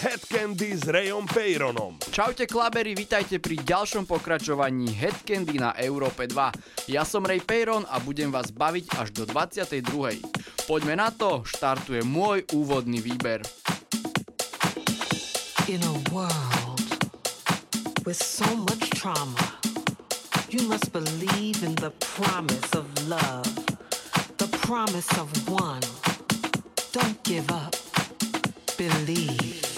Head Candy s Rayom Peyronom. Čaute klabery, vitajte pri ďalšom pokračovaní Head Candy na Európe 2. Ja som Ray Peyron a budem vás baviť až do 22. Poďme na to, štartuje môj úvodný výber. In a world with so much trauma, you must believe in the promise of love, the promise of one. Don't give up. Believe.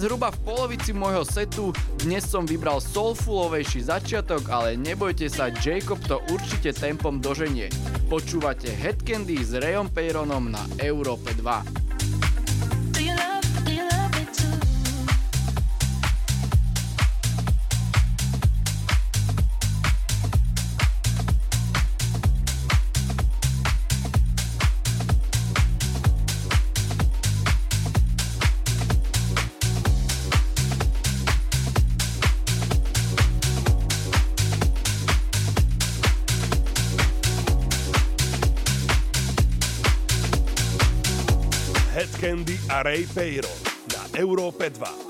Zhruba v polovici môjho setu, dnes som vybral soulfulovejší začiatok, ale nebojte sa, Jacob to určite tempom doženie. Počúvate Headcandy s Rayom Peyronom na Európe 2. a Ray Peiro na Európe 2.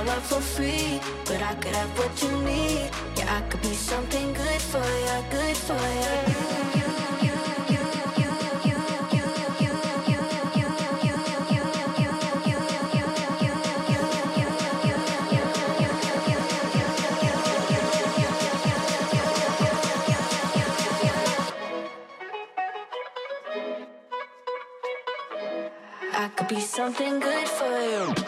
all love for free, but I could have what you need. Yeah, I could be something good for you, good for you. You, you, you, you, you, you, you, you, you, you, you, you, you, you, you, you, you, I could be something good for you.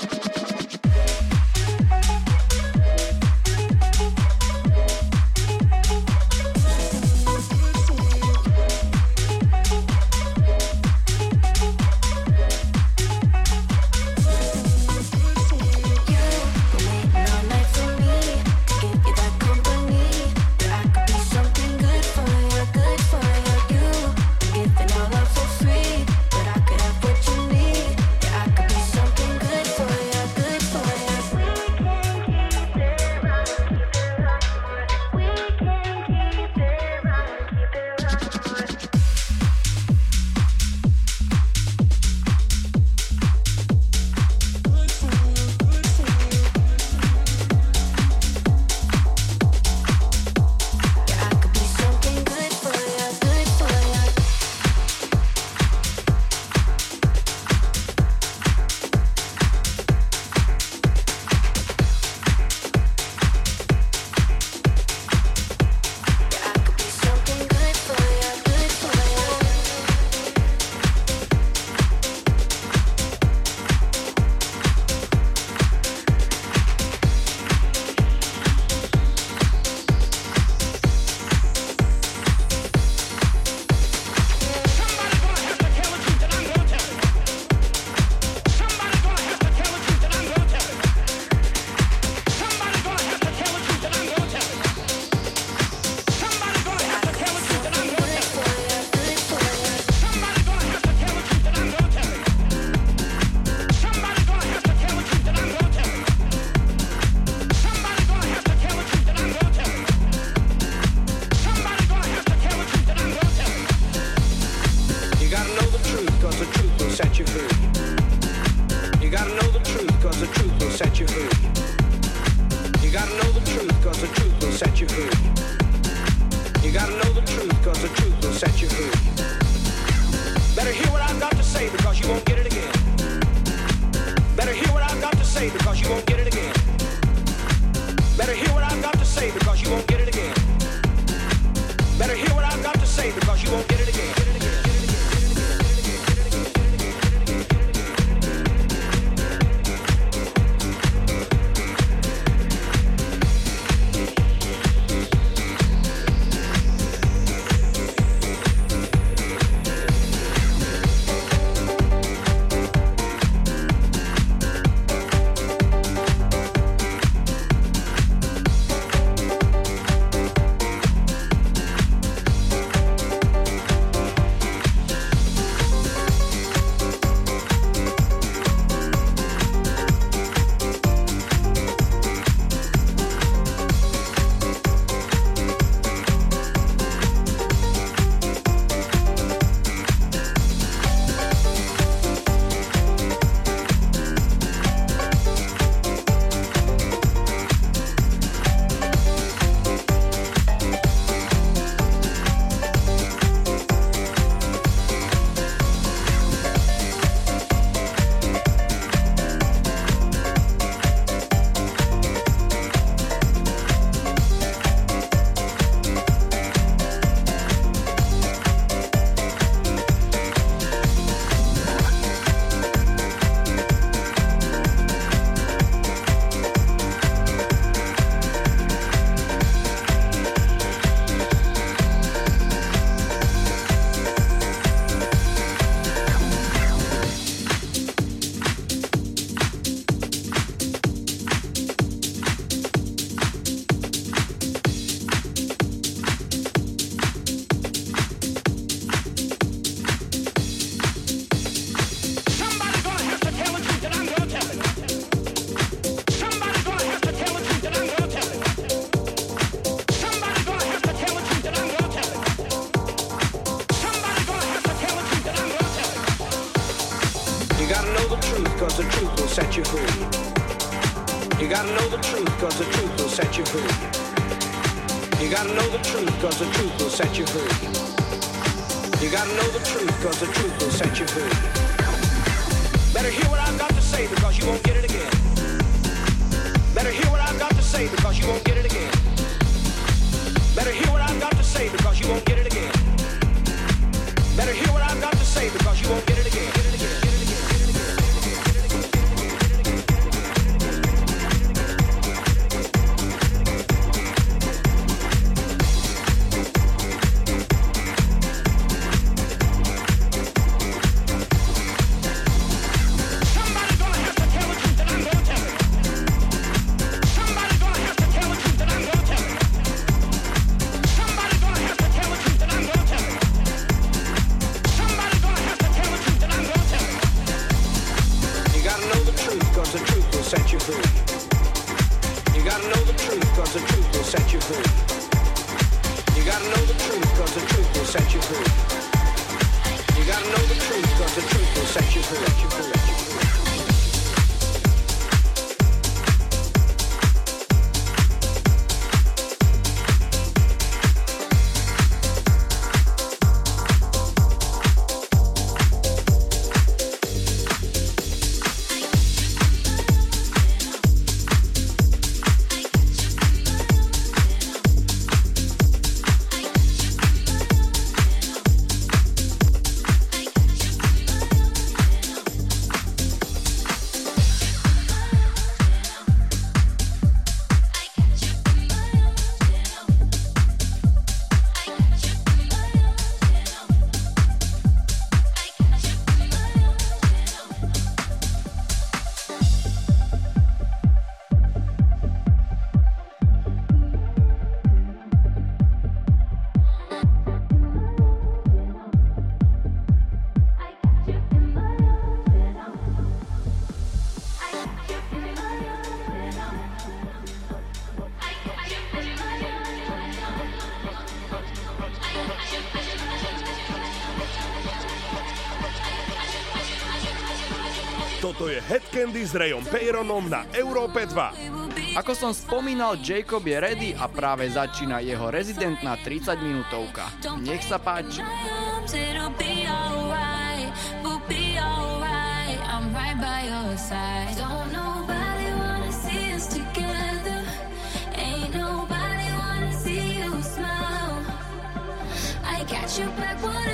víkendy s Rejom Peyronom na Európe 2. Ako som spomínal, Jacob je ready a práve začína jeho rezidentná 30 minútovka. Nech sa páči. You back, whatever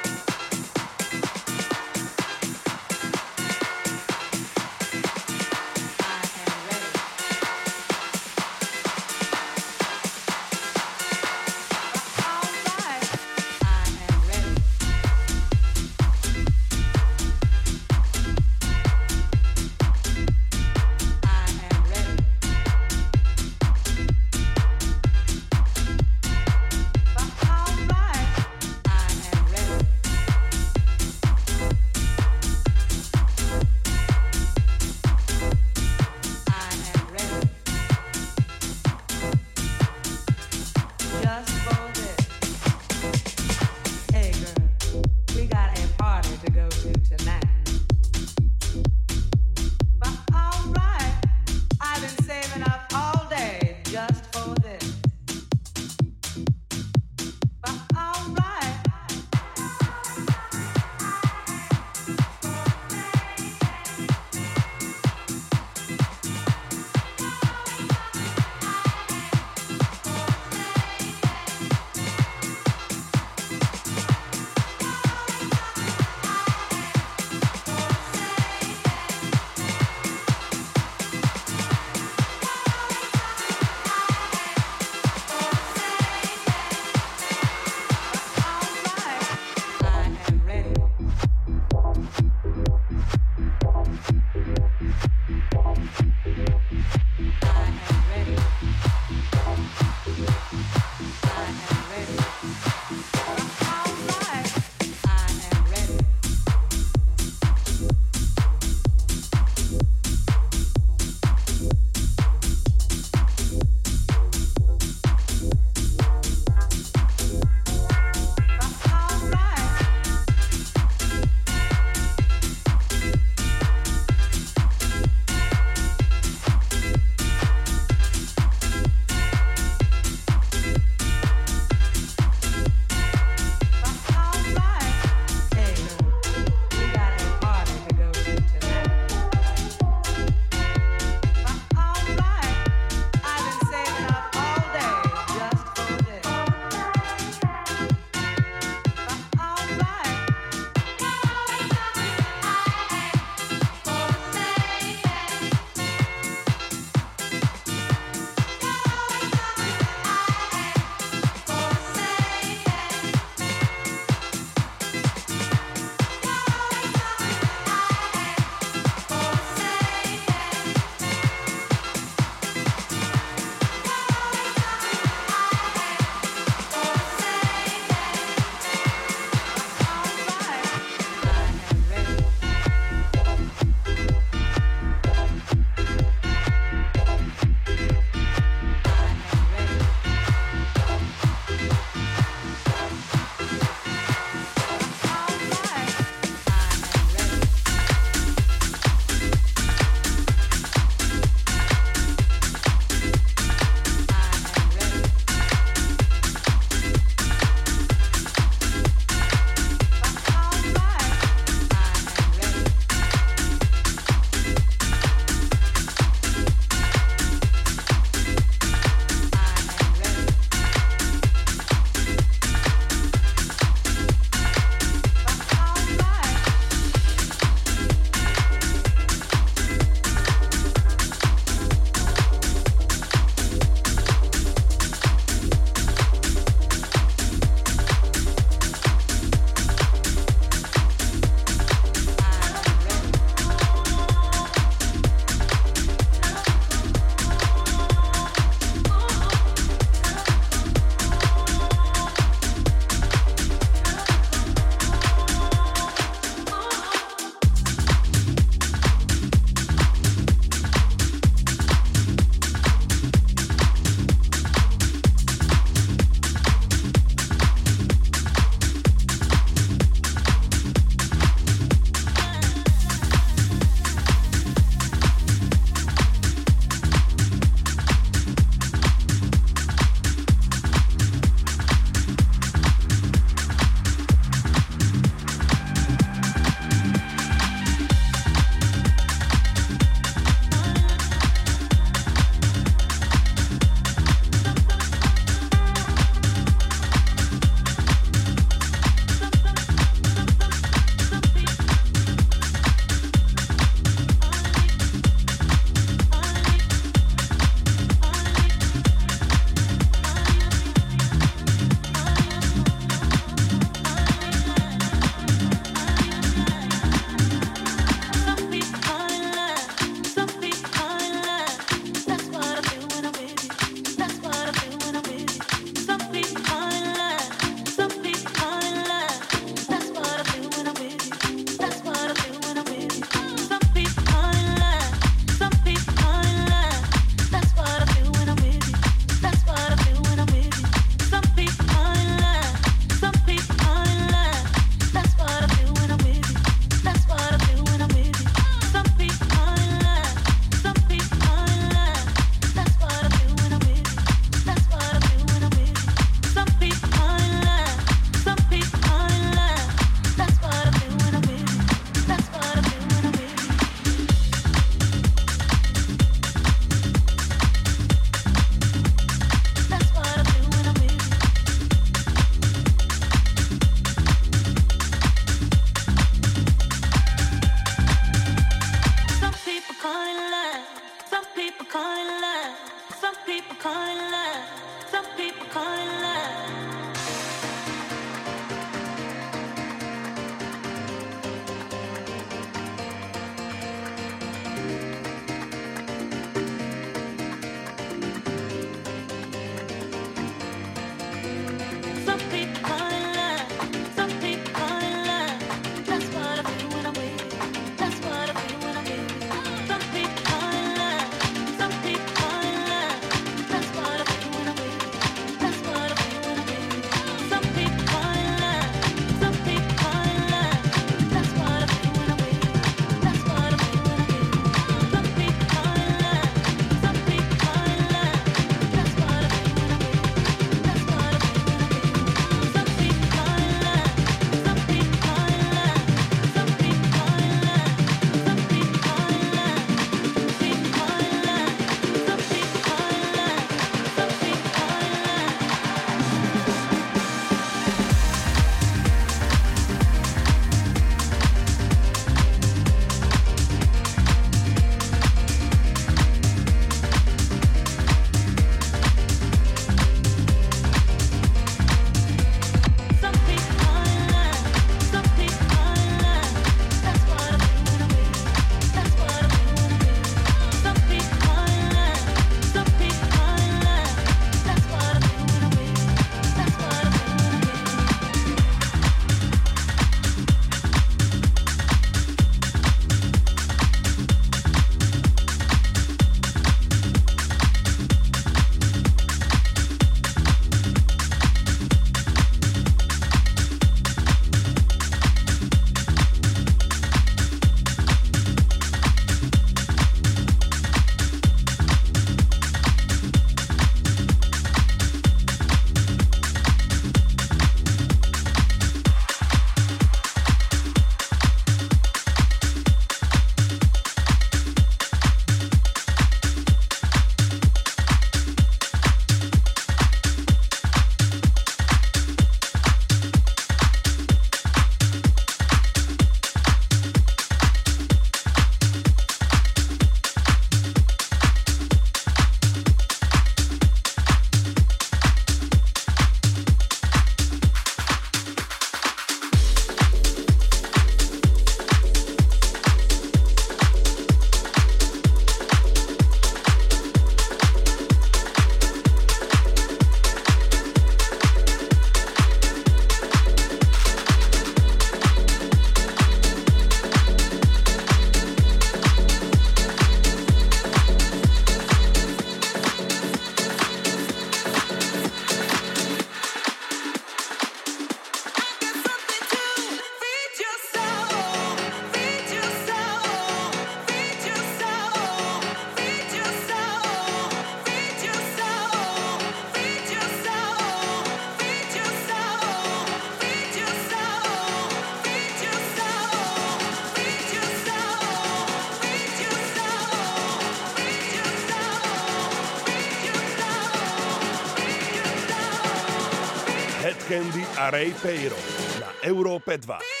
Head Candy a Ray Peiro na Európe 2.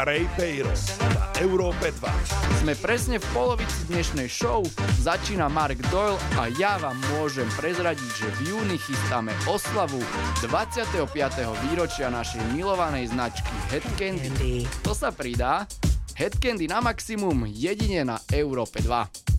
Ray Payro na Európe 2. Sme presne v polovici dnešnej show, začína Mark Doyle a ja vám môžem prezradiť, že v júni chystáme oslavu 25. výročia našej milovanej značky Head. Candy. To sa pridá Head Candy na maximum jedine na Európe 2.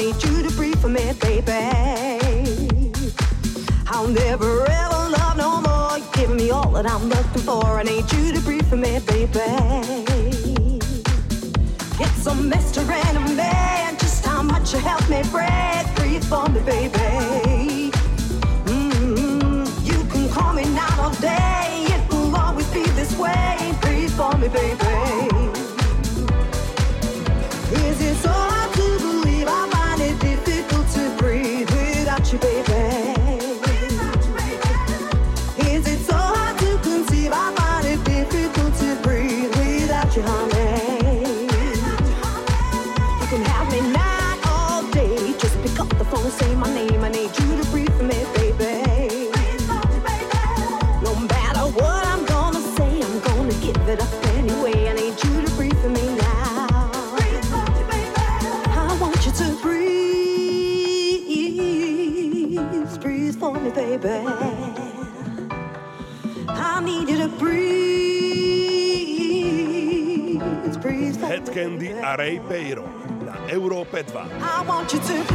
2022. 2.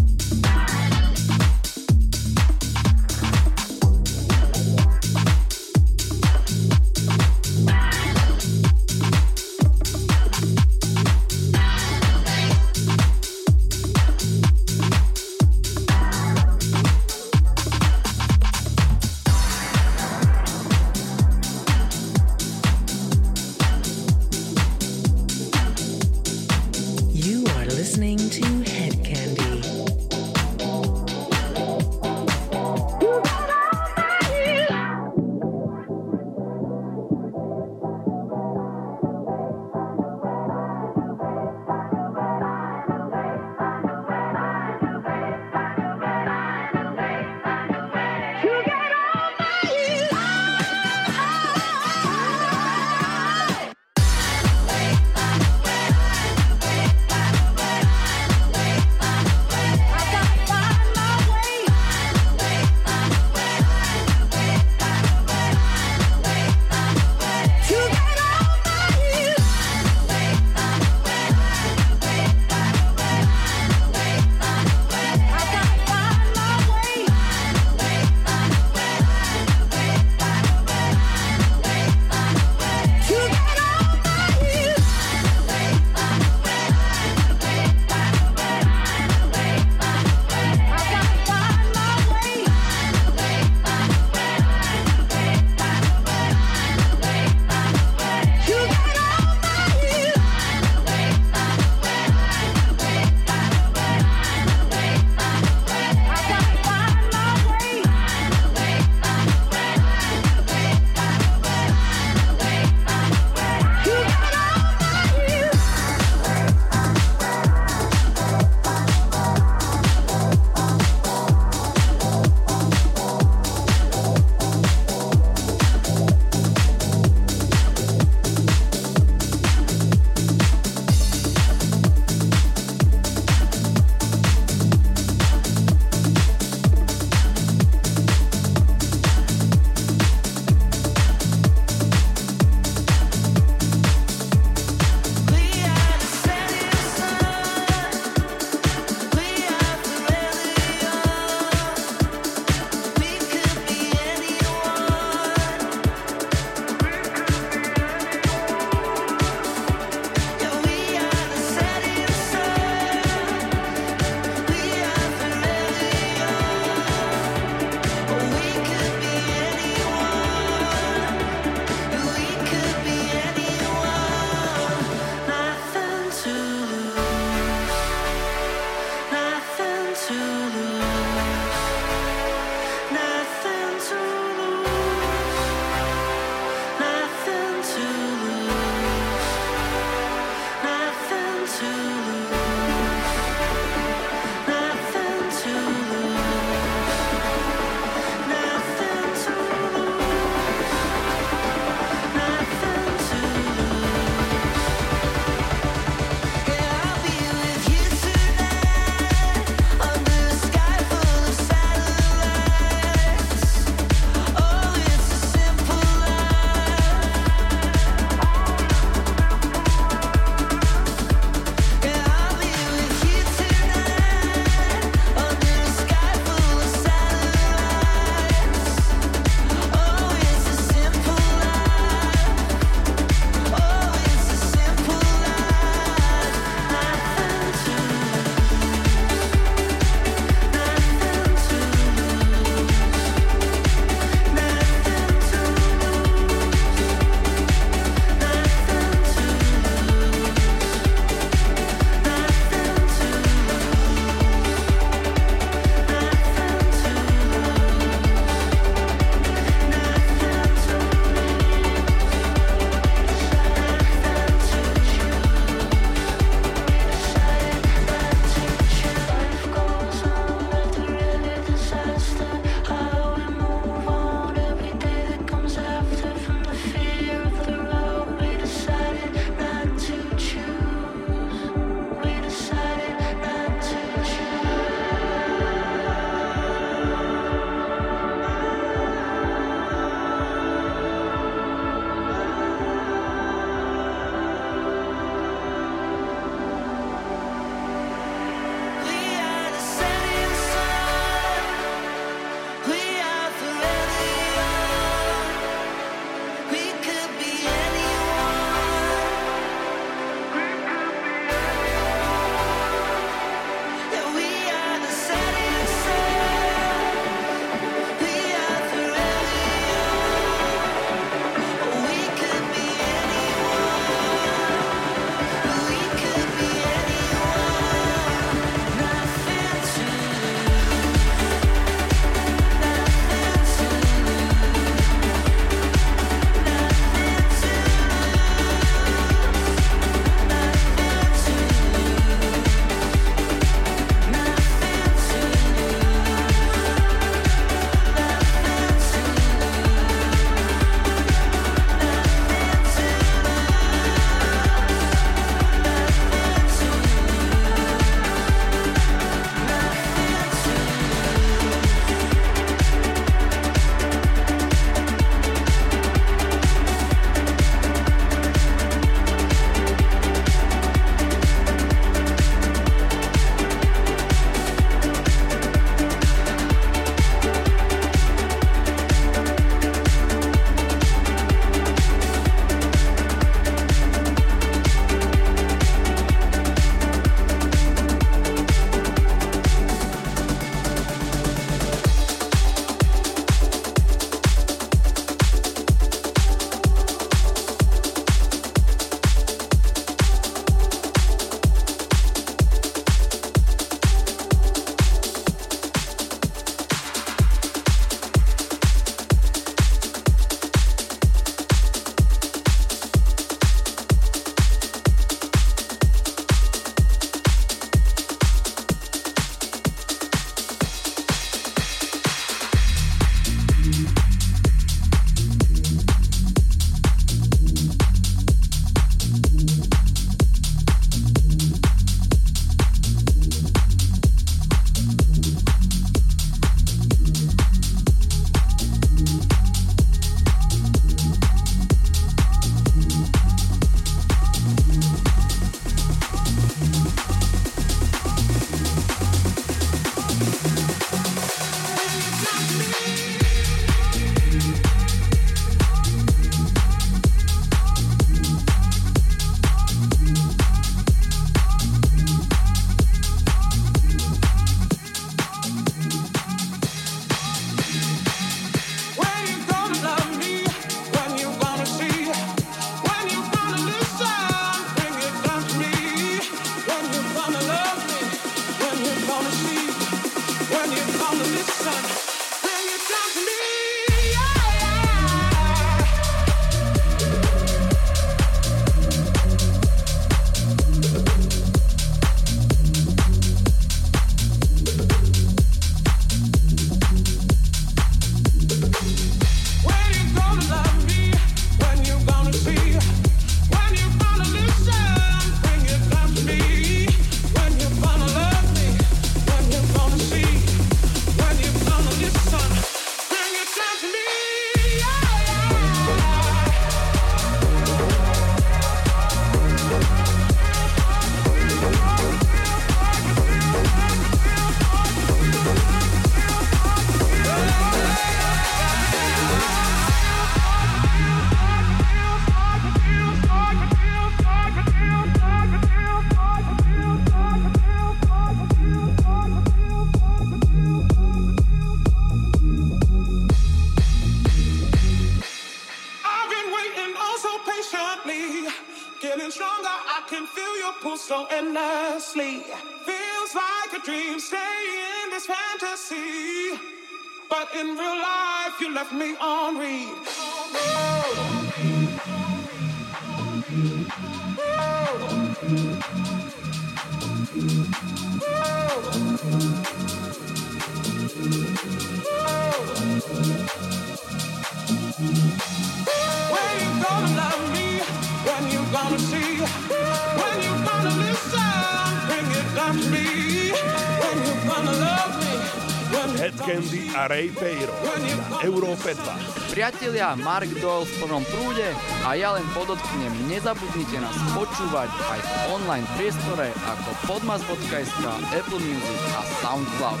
Priatelia, Mark Doyle v plnom prúde a ja len podotknem, nezabudnite nás počúvať aj v online priestore ako podmas.sk, Apple Music a Soundcloud,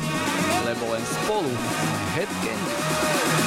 lebo len spolu sme Headcandy.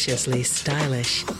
Deliciously stylish.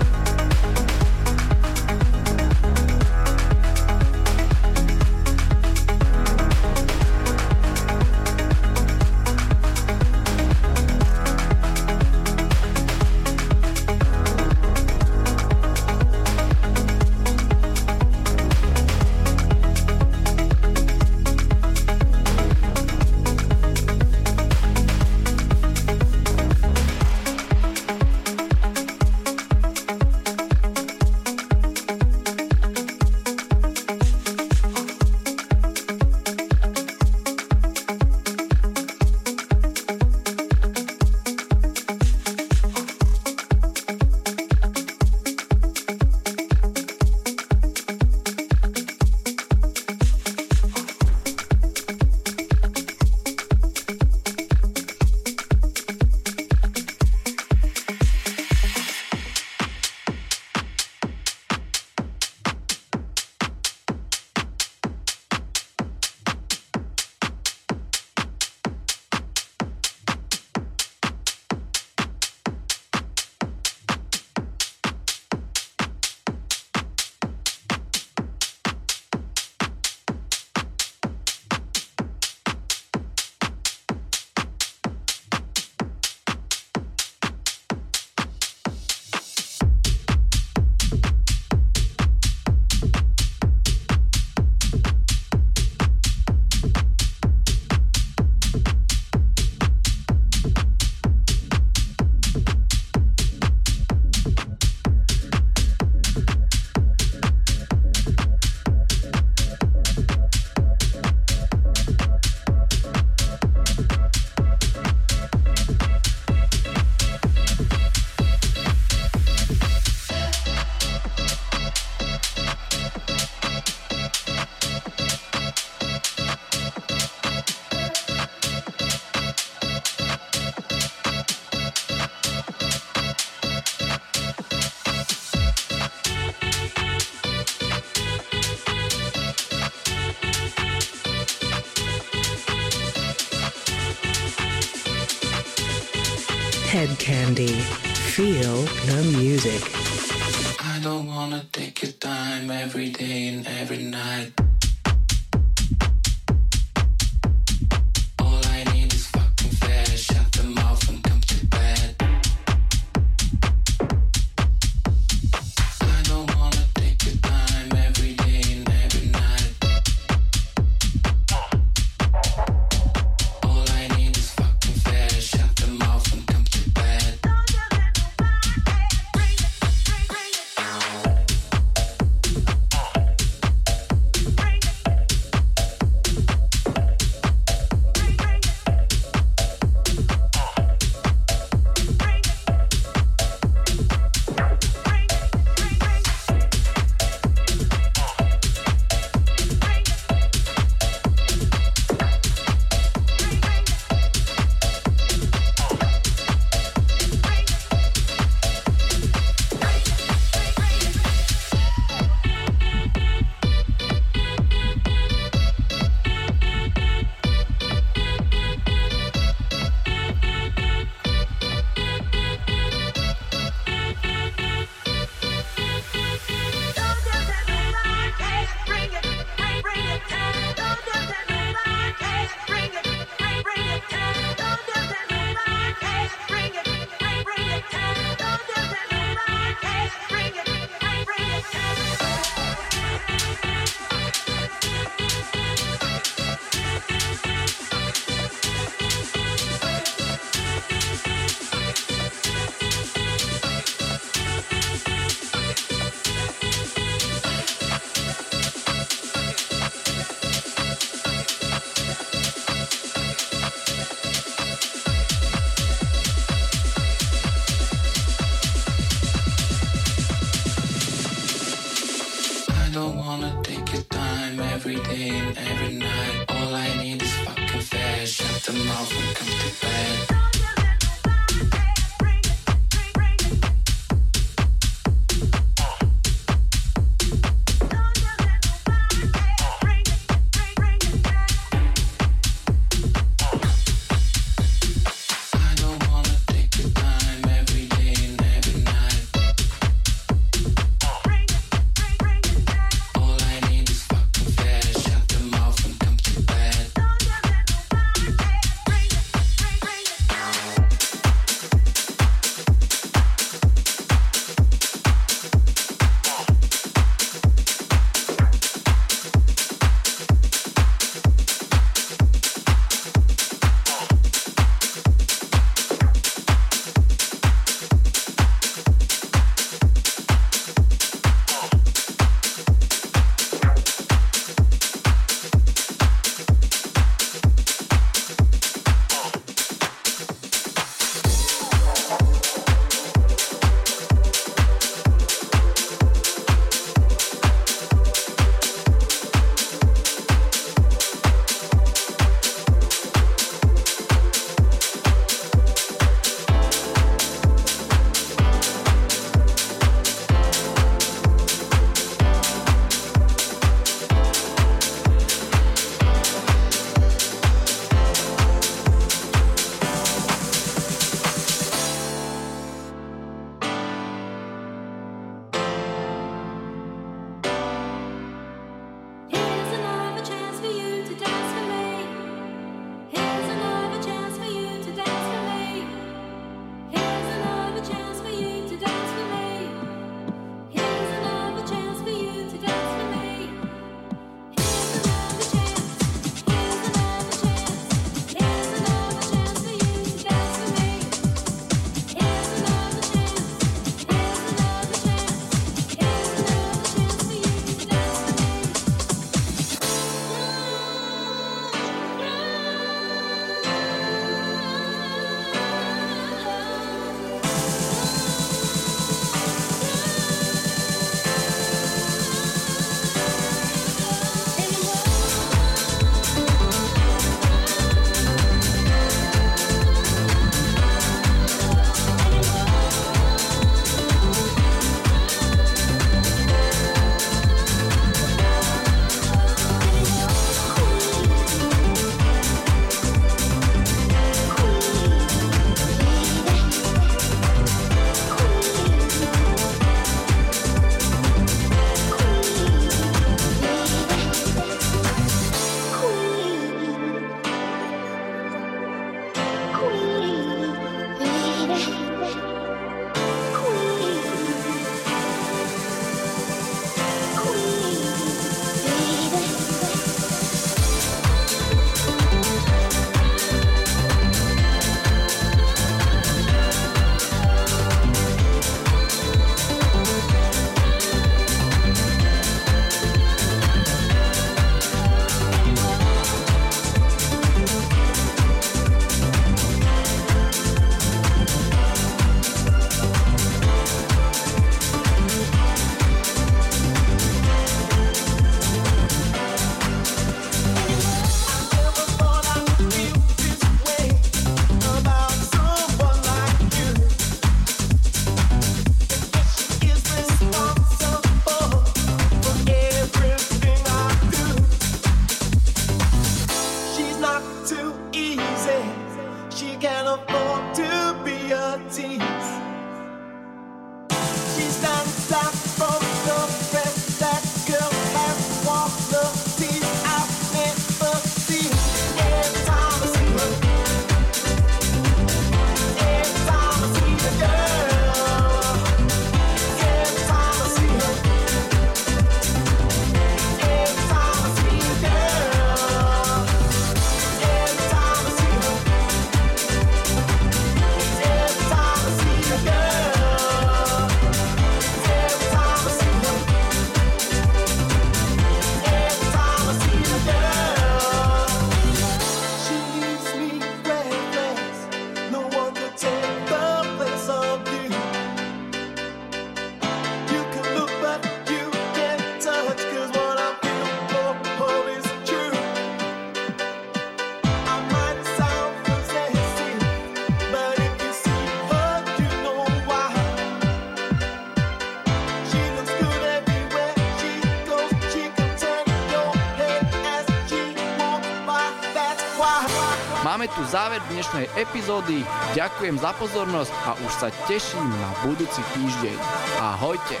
záver dnešnej epizódy. Ďakujem za pozornosť a už sa teším na budúci týždeň. Ahojte.